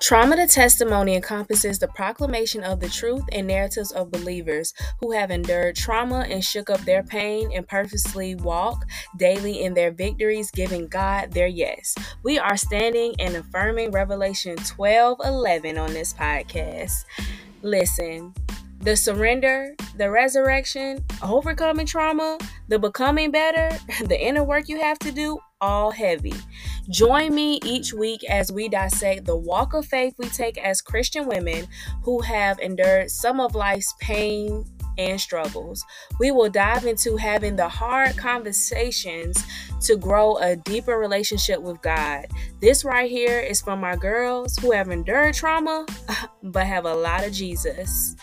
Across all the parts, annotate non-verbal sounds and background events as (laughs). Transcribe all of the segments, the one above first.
Trauma to testimony encompasses the proclamation of the truth and narratives of believers who have endured trauma and shook up their pain and purposely walk daily in their victories, giving God their yes. We are standing and affirming Revelation 12 11 on this podcast. Listen, the surrender, the resurrection, overcoming trauma, the becoming better, (laughs) the inner work you have to do, all heavy. Join me each week as we dissect the walk of faith we take as Christian women who have endured some of life's pain and struggles. We will dive into having the hard conversations to grow a deeper relationship with God. This right here is from my girls who have endured trauma (laughs) but have a lot of Jesus.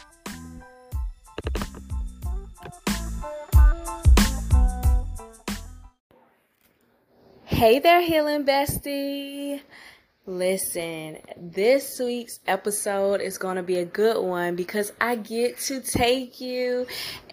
Hey there, healing bestie. Listen, this week's episode is going to be a good one because I get to take you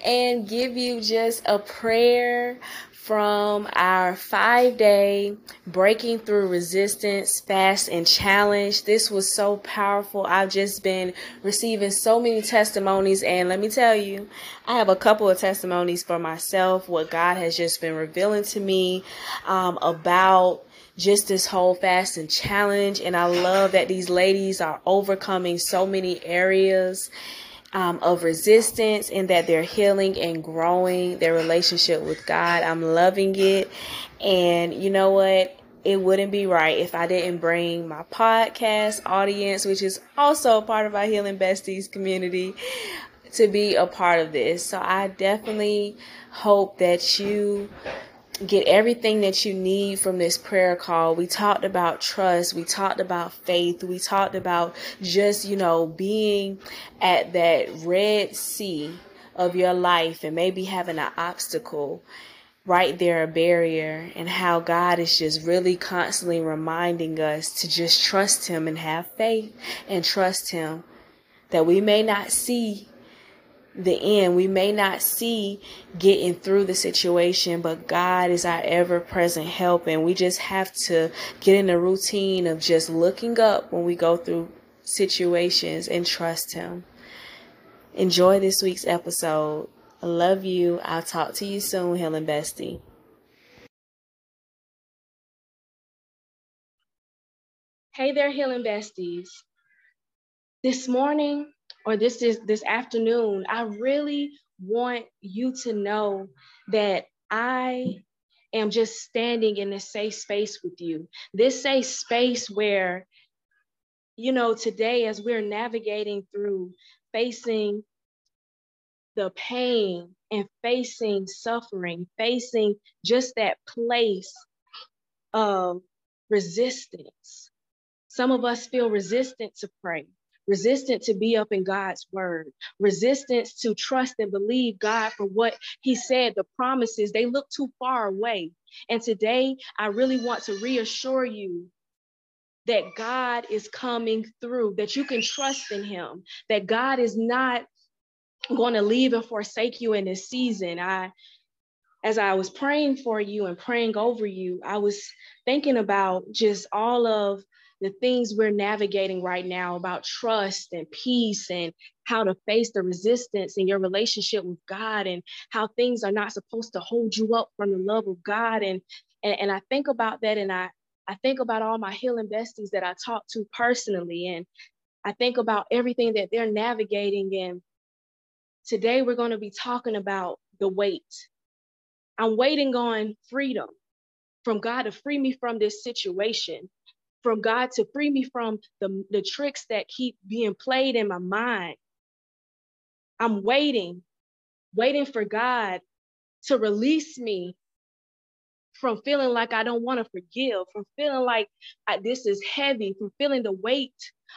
and give you just a prayer from our five day breaking through resistance fast and challenge. This was so powerful. I've just been receiving so many testimonies, and let me tell you, I have a couple of testimonies for myself, what God has just been revealing to me um, about just this whole fast and challenge. And I love that these ladies are overcoming so many areas um, of resistance and that they're healing and growing their relationship with God. I'm loving it. And you know what? It wouldn't be right if I didn't bring my podcast audience, which is also part of our Healing Besties community, to be a part of this. So I definitely hope that you get everything that you need from this prayer call. We talked about trust, we talked about faith, we talked about just, you know, being at that red sea of your life and maybe having an obstacle right there, a barrier, and how God is just really constantly reminding us to just trust Him and have faith and trust Him that we may not see the end. We may not see getting through the situation, but God is our ever present help. And we just have to get in the routine of just looking up when we go through situations and trust Him. Enjoy this week's episode. I love you. I'll talk to you soon, Healing Bestie. Hey there, Healing Besties. This morning, or this is this afternoon, I really want you to know that I am just standing in this safe space with you. This safe space where, you know, today as we're navigating through facing the pain and facing suffering, facing just that place of resistance. Some of us feel resistant to pray resistant to be up in God's word, resistance to trust and believe God for what He said, the promises, they look too far away. And today, I really want to reassure you that God is coming through, that you can trust in Him, that God is not going to leave and forsake you in this season. I as I was praying for you and praying over you, I was thinking about just all of the things we're navigating right now about trust and peace and how to face the resistance in your relationship with God and how things are not supposed to hold you up from the love of God. And, and, and I think about that and I, I think about all my healing besties that I talk to personally. And I think about everything that they're navigating. And today we're going to be talking about the wait. I'm waiting on freedom from God to free me from this situation from God to free me from the, the tricks that keep being played in my mind. I'm waiting, waiting for God to release me from feeling like I don't want to forgive, from feeling like I, this is heavy, from feeling the weight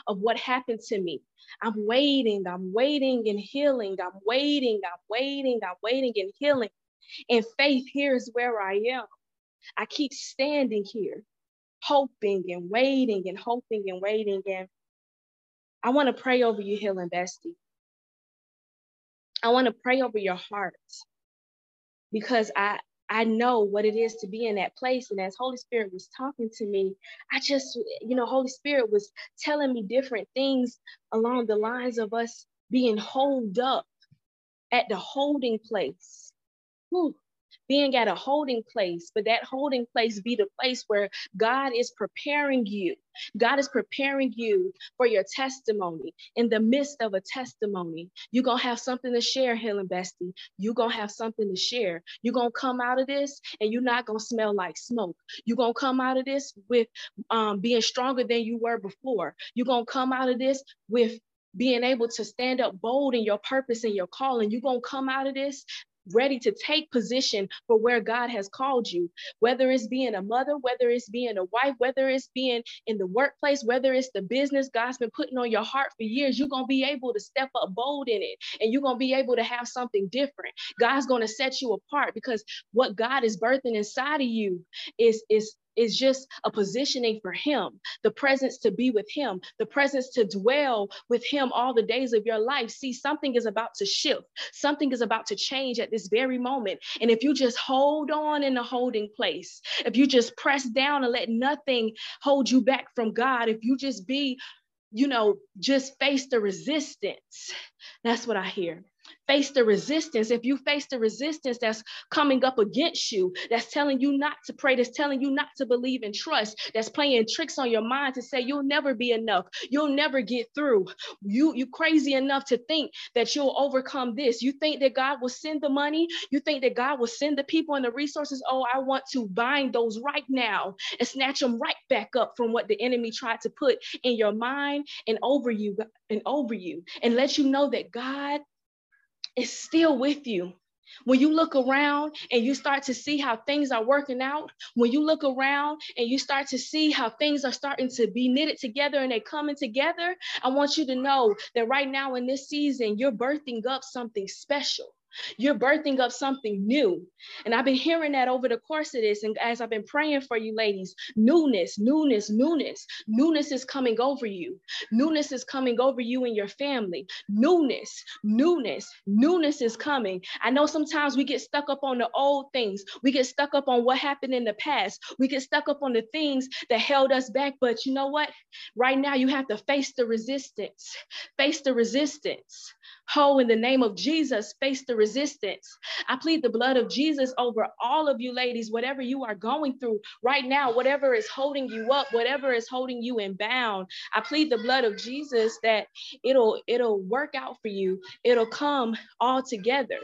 of what happened to me. I'm waiting, I'm waiting and healing. I'm waiting, I'm waiting, I'm waiting and healing. And faith here is where I am. I keep standing here hoping and waiting and hoping and waiting. And I want to pray over you, healing bestie. I want to pray over your heart because I I know what it is to be in that place. And as Holy Spirit was talking to me, I just, you know, Holy Spirit was telling me different things along the lines of us being holed up at the holding place. Whew being at a holding place, but that holding place be the place where God is preparing you. God is preparing you for your testimony. In the midst of a testimony, you're going to have something to share, Healing Bestie. You're going to have something to share. You're going to come out of this and you're not going to smell like smoke. You're going to come out of this with um, being stronger than you were before. You're going to come out of this with being able to stand up bold in your purpose and your calling. You're going to come out of this ready to take position for where God has called you, whether it's being a mother, whether it's being a wife, whether it's being in the workplace, whether it's the business God's been putting on your heart for years, you're going to be able to step up bold in it and you're going to be able to have something different. God's going to set you apart because what God is birthing inside of you is, is is just a positioning for him, the presence to be with him, the presence to dwell with him all the days of your life. See, something is about to shift, something is about to change at this very moment. And if you just hold on in the holding place, if you just press down and let nothing hold you back from God, if you just be you know, just face the resistance. That's what I hear face the resistance, if you face the resistance that's coming up against you, that's telling you not to pray, that's telling you not to believe and trust, that's playing tricks on your mind to say you'll never be enough, you'll never get through. You you crazy enough to think that you'll overcome this. You think that God will send the money, you think that God will send the people and the resources. Oh, I want to bind those right now and snatch them right back up from what the enemy tried to put in your mind and over you and over you and let you know that God is still with you. When you look around and you start to see how things are working out, when you look around and you start to see how things are starting to be knitted together and they're coming together, I want you to know that right now in this season, you're birthing up something special. You're birthing up something new. And I've been hearing that over the course of this. And as I've been praying for you, ladies, newness, newness, newness, newness is coming over you. Newness is coming over you and your family. Newness, newness, newness is coming. I know sometimes we get stuck up on the old things. We get stuck up on what happened in the past. We get stuck up on the things that held us back. But you know what? Right now, you have to face the resistance. Face the resistance. Ho, in the name of Jesus, face the resistance. I plead the blood of Jesus over all of you ladies, whatever you are going through right now, whatever is holding you up, whatever is holding you in bound. I plead the blood of Jesus that it'll it'll work out for you. It'll come all together.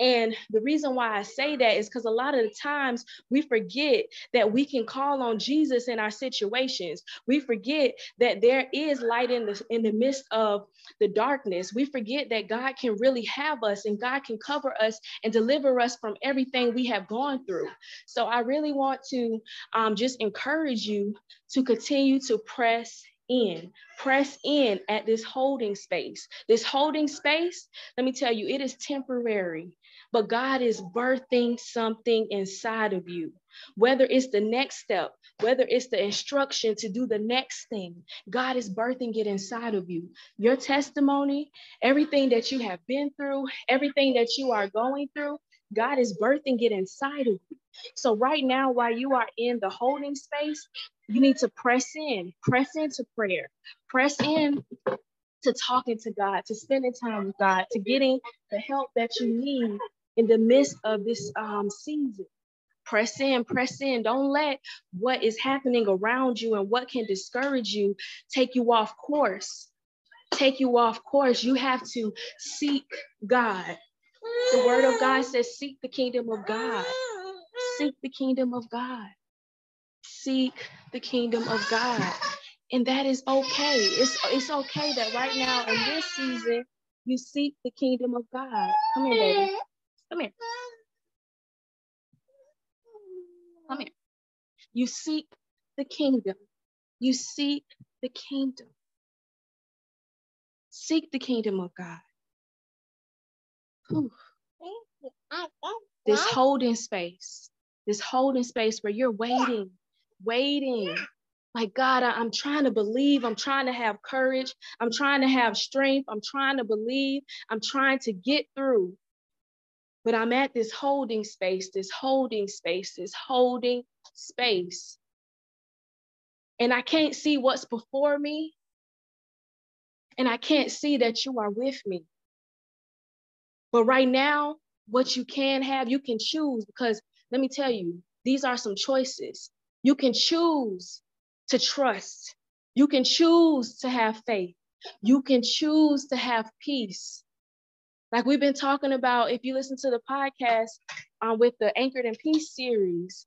And the reason why I say that is because a lot of the times we forget that we can call on Jesus in our situations. We forget that there is light in the in the midst of the darkness. We forget that God can really have us and God can cover us and deliver us from everything we have gone through. So I really want to um, just encourage you to continue to press in, press in at this holding space. This holding space, let me tell you, it is temporary, but God is birthing something inside of you. Whether it's the next step, whether it's the instruction to do the next thing, God is birthing it inside of you. Your testimony, everything that you have been through, everything that you are going through, God is birthing it inside of you. So, right now, while you are in the holding space, you need to press in, press into prayer, press in to talking to God, to spending time with God, to getting the help that you need in the midst of this um, season. Press in, press in. Don't let what is happening around you and what can discourage you take you off course. Take you off course. You have to seek God. The word of God says, Seek the kingdom of God. Seek the kingdom of God seek the kingdom of God. And that is okay. It's, it's okay that right now in this season, you seek the kingdom of God. Come here, baby. Come here. Come here. You seek the kingdom. You seek the kingdom. Seek the kingdom of God. Whew. This holding space, this holding space where you're waiting waiting. Like, God, I, am trying to believe. I'm trying to have courage. I'm trying to have strength. I'm trying to believe. I'm trying to get through. But I'm at this holding space, this holding space, this holding space. And I can't see what's before me. And I can't see that you are with me. But right now, what you can have, you can choose because let me tell you, these are some choices. You can choose to trust. You can choose to have faith. You can choose to have peace. Like we've been talking about, if you listen to the podcast um, with the Anchored in Peace series,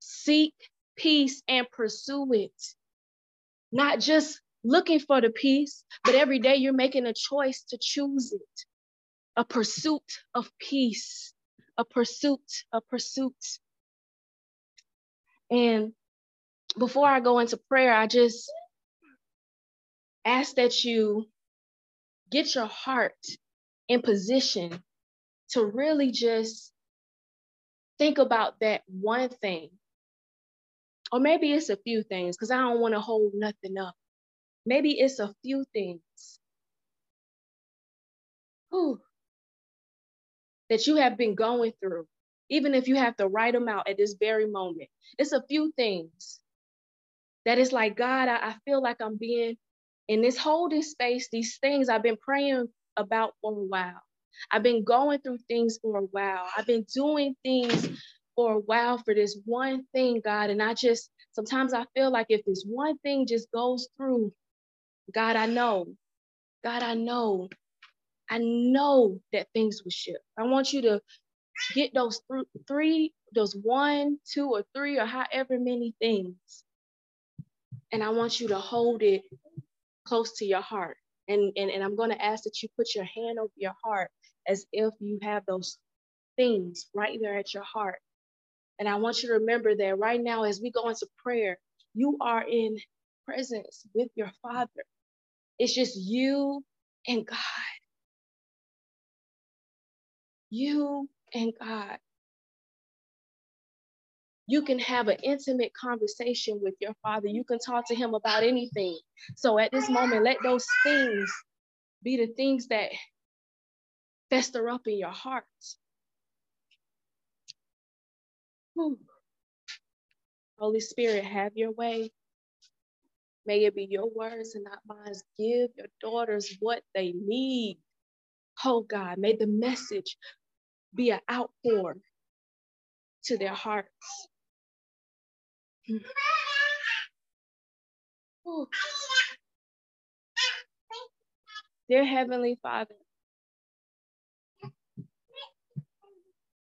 seek peace and pursue it. Not just looking for the peace, but every day you're making a choice to choose it. A pursuit of peace, a pursuit, a pursuit. And before I go into prayer, I just ask that you get your heart in position to really just think about that one thing. Or maybe it's a few things because I don't want to hold nothing up. Maybe it's a few things whew, that you have been going through, even if you have to write them out at this very moment. It's a few things that it's like, God, I, I feel like I'm being in this holding space, these things I've been praying about for a while. I've been going through things for a while. I've been doing things for a while for this one thing, God. And I just, sometimes I feel like if this one thing just goes through, God, I know, God, I know, I know that things will shift. I want you to get those th- three, those one, two, or three, or however many things. And I want you to hold it close to your heart. And, and, and I'm going to ask that you put your hand over your heart as if you have those things right there at your heart. And I want you to remember that right now, as we go into prayer, you are in presence with your Father. It's just you and God. You and God. You can have an intimate conversation with your father. You can talk to him about anything. So at this moment, let those things be the things that fester up in your heart. Whew. Holy Spirit, have your way. May it be your words and not mine. Give your daughters what they need. Oh God, may the message be an outpour to their hearts. Dear Heavenly Father,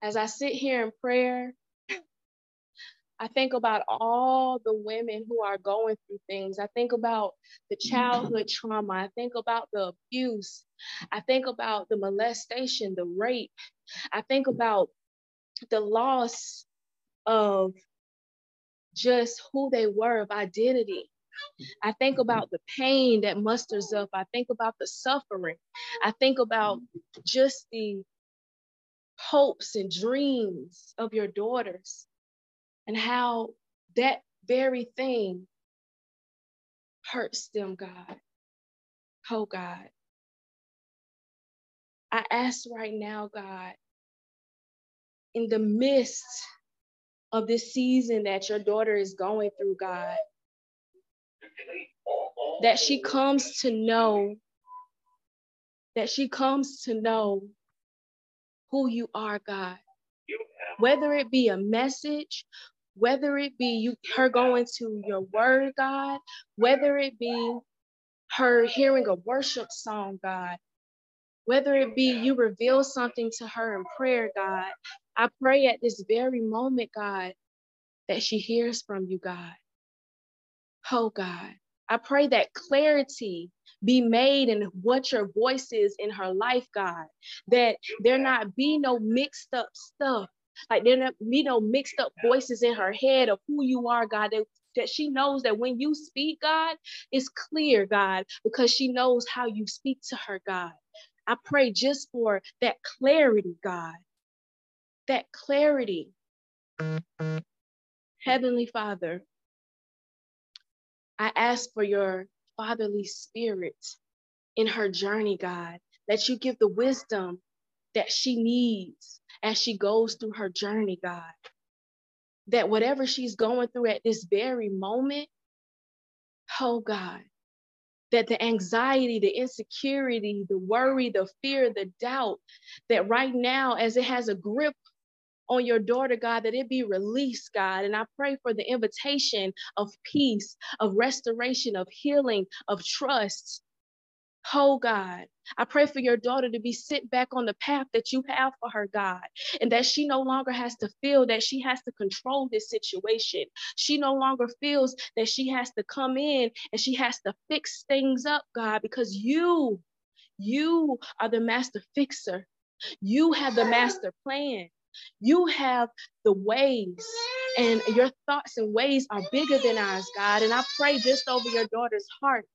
as I sit here in prayer, I think about all the women who are going through things. I think about the childhood trauma. I think about the abuse. I think about the molestation, the rape. I think about the loss of just who they were, of identity. I think about the pain that musters up. I think about the suffering. I think about just the hopes and dreams of your daughters and how that very thing hurts them, God. Oh, God. I ask right now, God, in the midst of this season that your daughter is going through, God, that she comes to know, that she comes to know who you are, God. Whether it be a message, whether it be you her going to your word, God, whether it be her hearing a worship song, God, whether it be you reveal something to her in prayer, God, I pray at this very moment, God, that she hears from you, God. Oh, God. I pray that clarity be made in what your voice is in her life, God. That there not be no mixed up stuff. Like there uh, not be no mixed up voices in her head of who you are, God. That, that she knows that when you speak, God, it's clear, God, because she knows how you speak to her, God. I pray just for that clarity, God. That clarity. Heavenly Father, I ask for your fatherly spirit in her journey, God, that you give the wisdom that she needs as she goes through her journey, God. That whatever she's going through at this very moment, oh God, that the anxiety, the insecurity, the worry, the fear, the doubt, that right now, as it has a grip on your daughter, God, that it be released, God. And I pray for the invitation of peace, of restoration, of healing, of trust, Oh God, I pray for your daughter to be sit back on the path that you have for her, God, and that she no longer has to feel that she has to control this situation. She no longer feels that she has to come in and she has to fix things up, God, because you, you are the master fixer. You have the (laughs) master plan. You have the ways, and your thoughts and ways are bigger than ours, God. And I pray just over your daughter's heart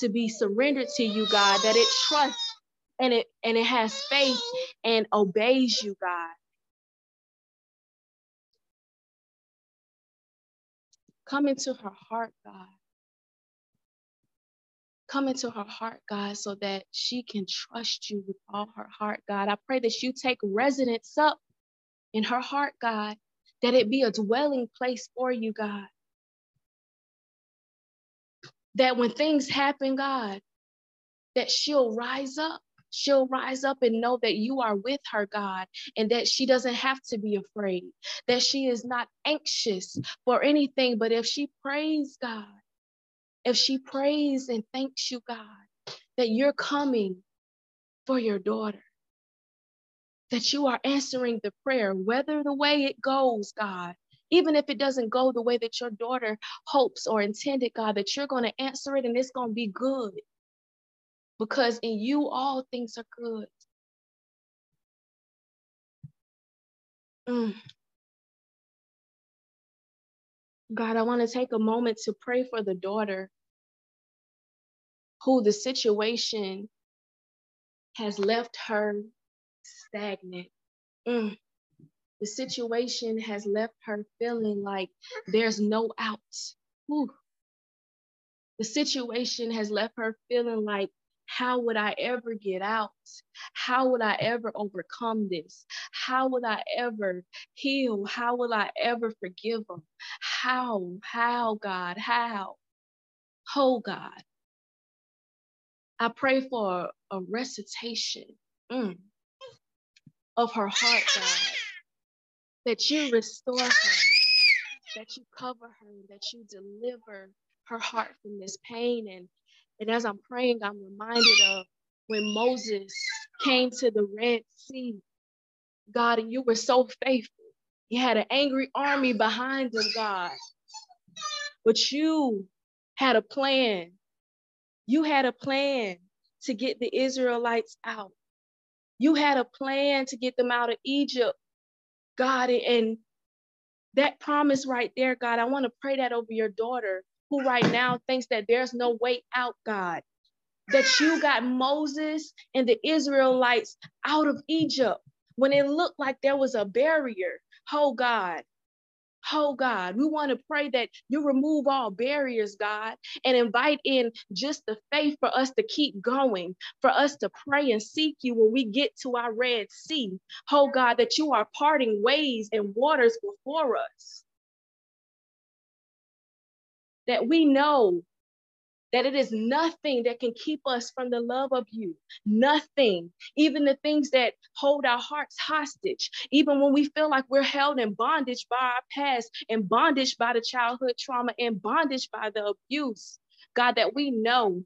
to be surrendered to you, God, that it trusts and it and it has faith and obeys you, God. Come into her heart, God. Come into her heart, God, so that she can trust you with all her heart, God. I pray that you take residence up in her heart, God, that it be a dwelling place for you, God. That when things happen, God, that she'll rise up. She'll rise up and know that you are with her, God, and that she doesn't have to be afraid, that she is not anxious for anything. But if she prays, God, if she prays and thanks you, God, that you're coming for your daughter, that you are answering the prayer, whether the way it goes, God, even if it doesn't go the way that your daughter hopes or intended, God, that you're going to answer it and it's going to be good. Because in you, all things are good. Mm. God, I want to take a moment to pray for the daughter who the situation has left her stagnant. Mm. The situation has left her feeling like there's no out. Whew. The situation has left her feeling like, how would I ever get out? How would I ever overcome this? How would I ever heal? How will I ever forgive them? How, how, God, how? Oh, God. I pray for a recitation. Mm of her heart, God. That you restore her, that you cover her, that you deliver her heart from this pain. And, and as I'm praying, I'm reminded of when Moses came to the Red Sea, God, and you were so faithful. He had an angry army behind him, God. But you had a plan. You had a plan to get the Israelites out. You had a plan to get them out of Egypt, God. And that promise right there, God, I want to pray that over your daughter who right now thinks that there's no way out, God. That you got Moses and the Israelites out of Egypt when it looked like there was a barrier. Oh, God. Oh God, we want to pray that you remove all barriers, God, and invite in just the faith for us to keep going, for us to pray and seek you when we get to our Red Sea. Oh God, that you are parting ways and waters before us. That we know that it is nothing that can keep us from the love of you. Nothing. Even the things that hold our hearts hostage, even when we feel like we're held in bondage by our past, in bondage by the childhood trauma, in bondage by the abuse. God, that we know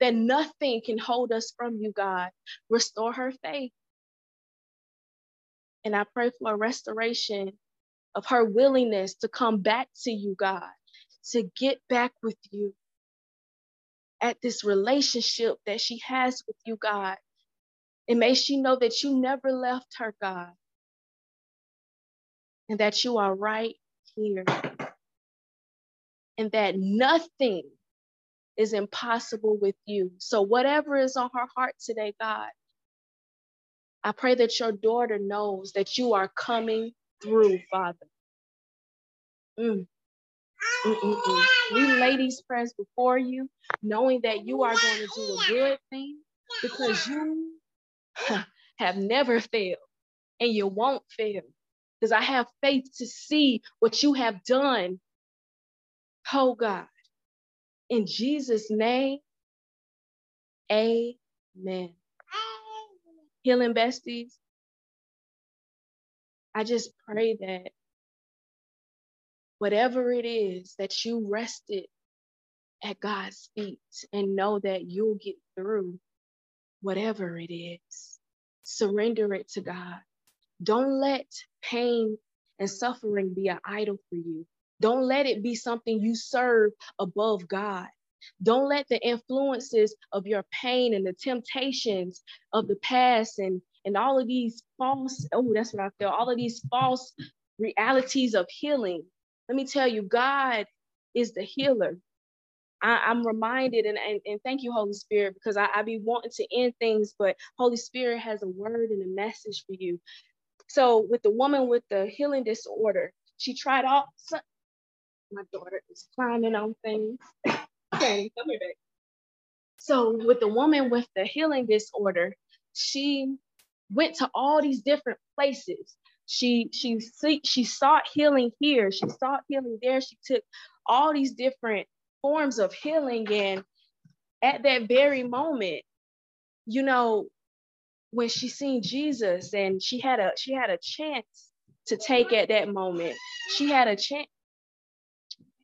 that nothing can hold us from you, God. Restore her faith. And I pray for a restoration of her willingness to come back to you, God to get back with you at this relationship that she has with you, God. And may she know that you never left her, God, and that you are right here, and that nothing is impossible with you. So, whatever is on her heart today, God, I pray that your daughter knows that you are coming through, Father. Mm. Mm-mm-mm. We lay these prayers before you, knowing that you are going to do a good thing because you (laughs) have never failed and you won't fail because I have faith to see what you have done. Oh God, in Jesus' name, amen. Healing besties, I just pray that whatever it is that you rested at God's feet and know that you'll get through whatever it is. Surrender it to God. Don't let pain and suffering be an idol for you. Don't let it be something you serve above God. Don't let the influences of your pain and the temptations of the past and, and all of these false, oh, that's what I feel, all of these false realities of healing. Let me tell you, God is the healer. I, am reminded, and, and, and thank you, Holy Spirit, because I, I be wanting to end things, but Holy Spirit has a word and a message for you. So, with the woman with the healing disorder, she tried all. My daughter is climbing on things. (coughs) okay, come here, back. So, with the woman with the healing disorder, she went to all these different places. She she seek, she sought healing here. She sought healing there. She took all these different forms of healing. And at that very moment, you know, when she seen Jesus and she had a she had a chance to take at that moment. She had a chance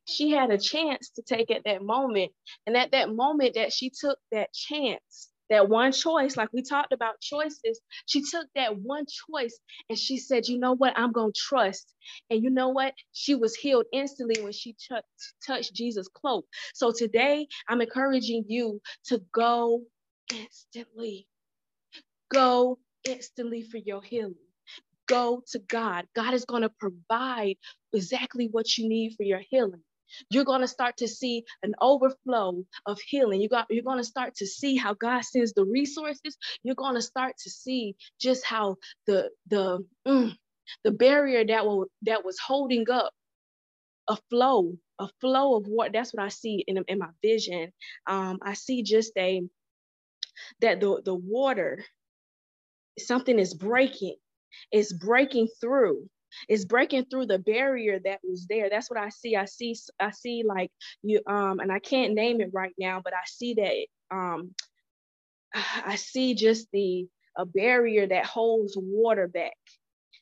she had a chance to take at that moment. And at that moment that she took that chance, that one choice, like we talked about choices, she took that one choice and she said, You know what? I'm going to trust. And you know what? She was healed instantly when she t- touched Jesus' cloak. So today, I'm encouraging you to go instantly. Go instantly for your healing. Go to God. God is going to provide exactly what you need for your healing you're going to start to see an overflow of healing. You got, you're going to start to see how God sends the resources. You're going to start to see just how the the mm, the barrier that will, that was holding up a flow, a flow of what. That's what I see in in my vision. Um, I see just a that the the water, something is breaking. It's breaking through it's breaking through the barrier that was there. That's what i see. I see i see like you um and i can't name it right now but i see that um (sighs) i see just the a barrier that holds water back.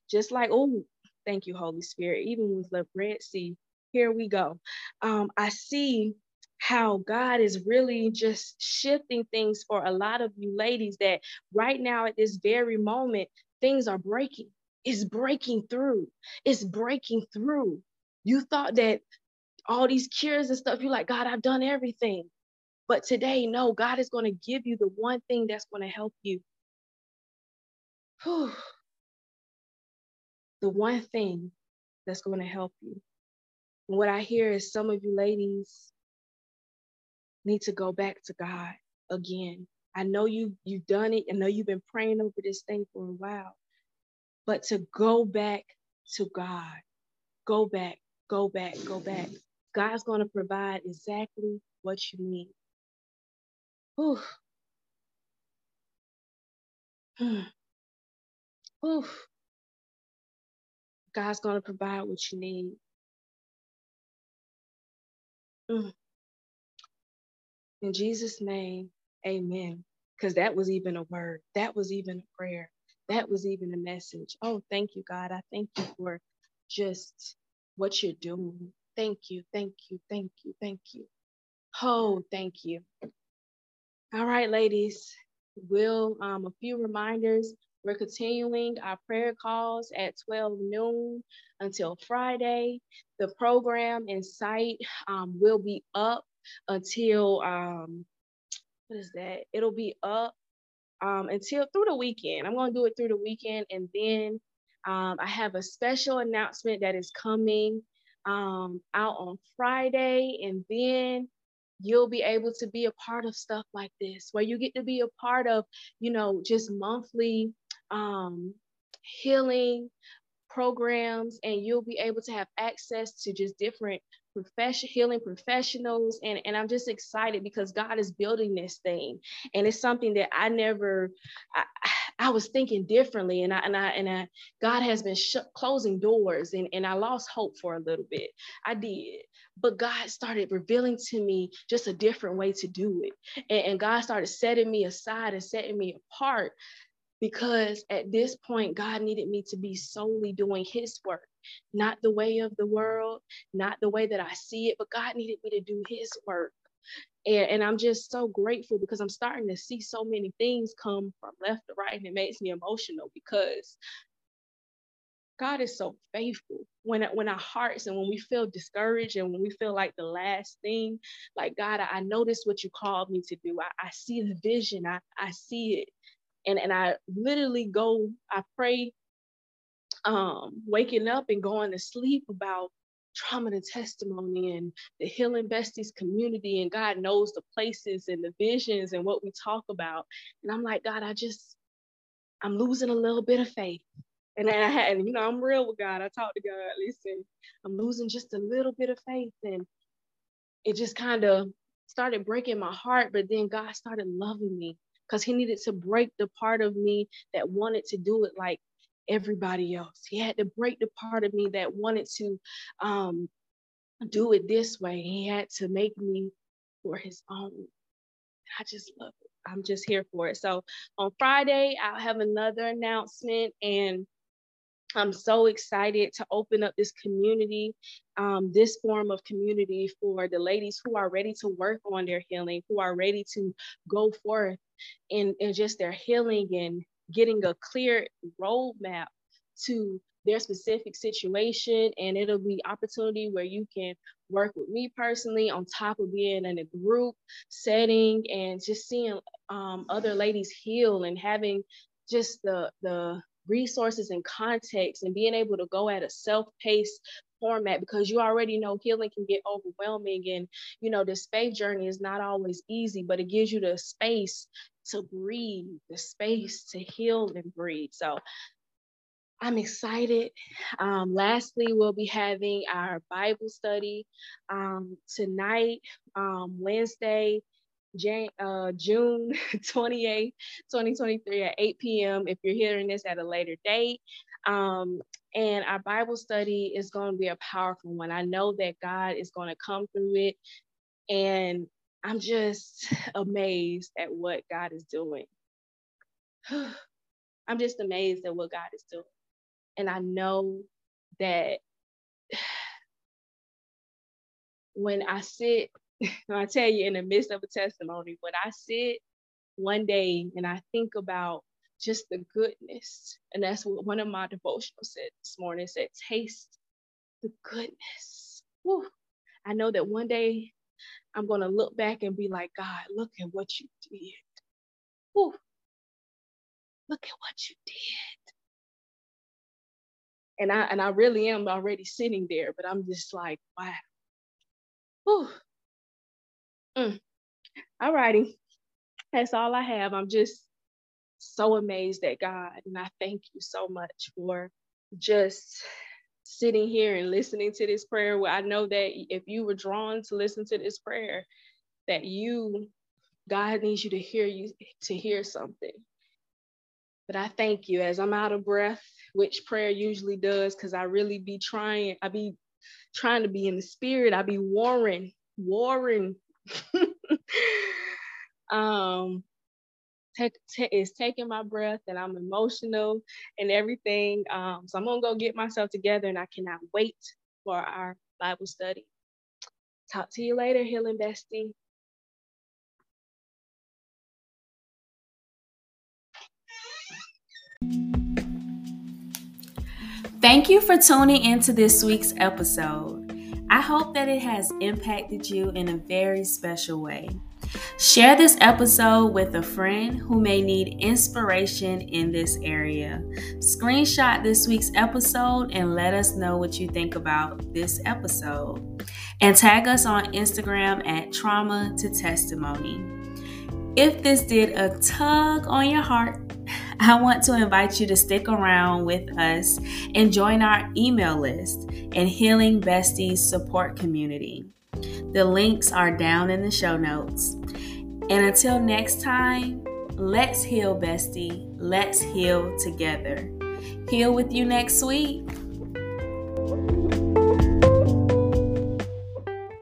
Just like oh thank you holy spirit. Even with the red sea here we go. Um i see how God is really just shifting things for a lot of you ladies that right now at this very moment, things are breaking is breaking through. It's breaking through. You thought that all these cures and stuff, you're like, God, I've done everything. But today, no, God is going to give you the one thing that's going to help you. Whew. The one thing that's going to help you. And what I hear is some of you ladies need to go back to God again. I know you you've done it. I know you've been praying over this thing for a while but to go back to God. Go back, go back, go back. God's going to provide exactly what you need. Whew. (sighs) Whew. God's going to provide what you need. Mm. In Jesus' name, amen. Because that was even a word, that was even a prayer that was even a message. Oh, thank you, God. I thank you for just what you're doing. Thank you, thank you, thank you, thank you. Oh, thank you. All right, ladies. we'll um, a few reminders. We're continuing our prayer calls at 12 noon until Friday. The program and site um, will be up until um, what is that? It'll be up um, until through the weekend. I'm going to do it through the weekend. And then um, I have a special announcement that is coming um, out on Friday. And then you'll be able to be a part of stuff like this, where you get to be a part of, you know, just monthly um, healing programs and you'll be able to have access to just different profession healing professionals and and I'm just excited because God is building this thing. And it's something that I never I, I was thinking differently, and I and I and I, God has been sh- closing doors, and and I lost hope for a little bit. I did, but God started revealing to me just a different way to do it, and, and God started setting me aside and setting me apart because at this point, God needed me to be solely doing His work, not the way of the world, not the way that I see it, but God needed me to do His work. And, and I'm just so grateful because I'm starting to see so many things come from left to right, and it makes me emotional because God is so faithful. When when our hearts and when we feel discouraged and when we feel like the last thing, like God, I, I notice what you called me to do. I, I see the vision. I, I see it and and I literally go, I pray, um, waking up and going to sleep about trauma and testimony and the healing besties community and God knows the places and the visions and what we talk about. And I'm like, God, I just I'm losing a little bit of faith. And I had, you know, I'm real with God. I talk to God, listen, I'm losing just a little bit of faith. And it just kind of started breaking my heart. But then God started loving me because he needed to break the part of me that wanted to do it like everybody else. He had to break the part of me that wanted to um, do it this way. He had to make me for his own. I just love it. I'm just here for it. So on Friday, I'll have another announcement and I'm so excited to open up this community, um, this form of community for the ladies who are ready to work on their healing, who are ready to go forth in, in just their healing and getting a clear roadmap to their specific situation. And it'll be opportunity where you can work with me personally on top of being in a group setting and just seeing um, other ladies heal and having just the the resources and context and being able to go at a self-paced format because you already know healing can get overwhelming and you know this faith journey is not always easy but it gives you the space to breathe the space to heal and breathe so I'm excited. Um, lastly, we'll be having our Bible study um, tonight, um, Wednesday, Jan- uh, June (laughs) 28th, 2023 at 8 p.m. If you're hearing this at a later date. Um, and our Bible study is going to be a powerful one. I know that God is going to come through it. And I'm just (sighs) amazed at what God is doing. (sighs) I'm just amazed at what God is doing. And I know that (sighs) when I sit (laughs) I tell you, in the midst of a testimony, when I sit one day and I think about just the goodness, and that's what one of my devotionals said this morning. said, "Taste the goodness." Whew. I know that one day I'm gonna look back and be like, God, look at what you did. Whew. Look at what you did. And I and I really am already sitting there, but I'm just like, wow. Whew. Mm. All righty. That's all I have. I'm just so amazed at God. And I thank you so much for just sitting here and listening to this prayer. Where I know that if you were drawn to listen to this prayer, that you, God needs you to hear you to hear something. But I thank you as I'm out of breath, which prayer usually does, because I really be trying, I be trying to be in the spirit. I be warring, warring (laughs) um, take, t- is taking my breath and I'm emotional and everything. Um, so I'm gonna go get myself together and I cannot wait for our Bible study. Talk to you later, Healing Bestie. Thank you for tuning into this week's episode. I hope that it has impacted you in a very special way. Share this episode with a friend who may need inspiration in this area. Screenshot this week's episode and let us know what you think about this episode. And tag us on Instagram at Trauma to Testimony. If this did a tug on your heart, (laughs) I want to invite you to stick around with us and join our email list and Healing Besties support community. The links are down in the show notes. And until next time, let's heal, bestie. Let's heal together. Heal with you next week.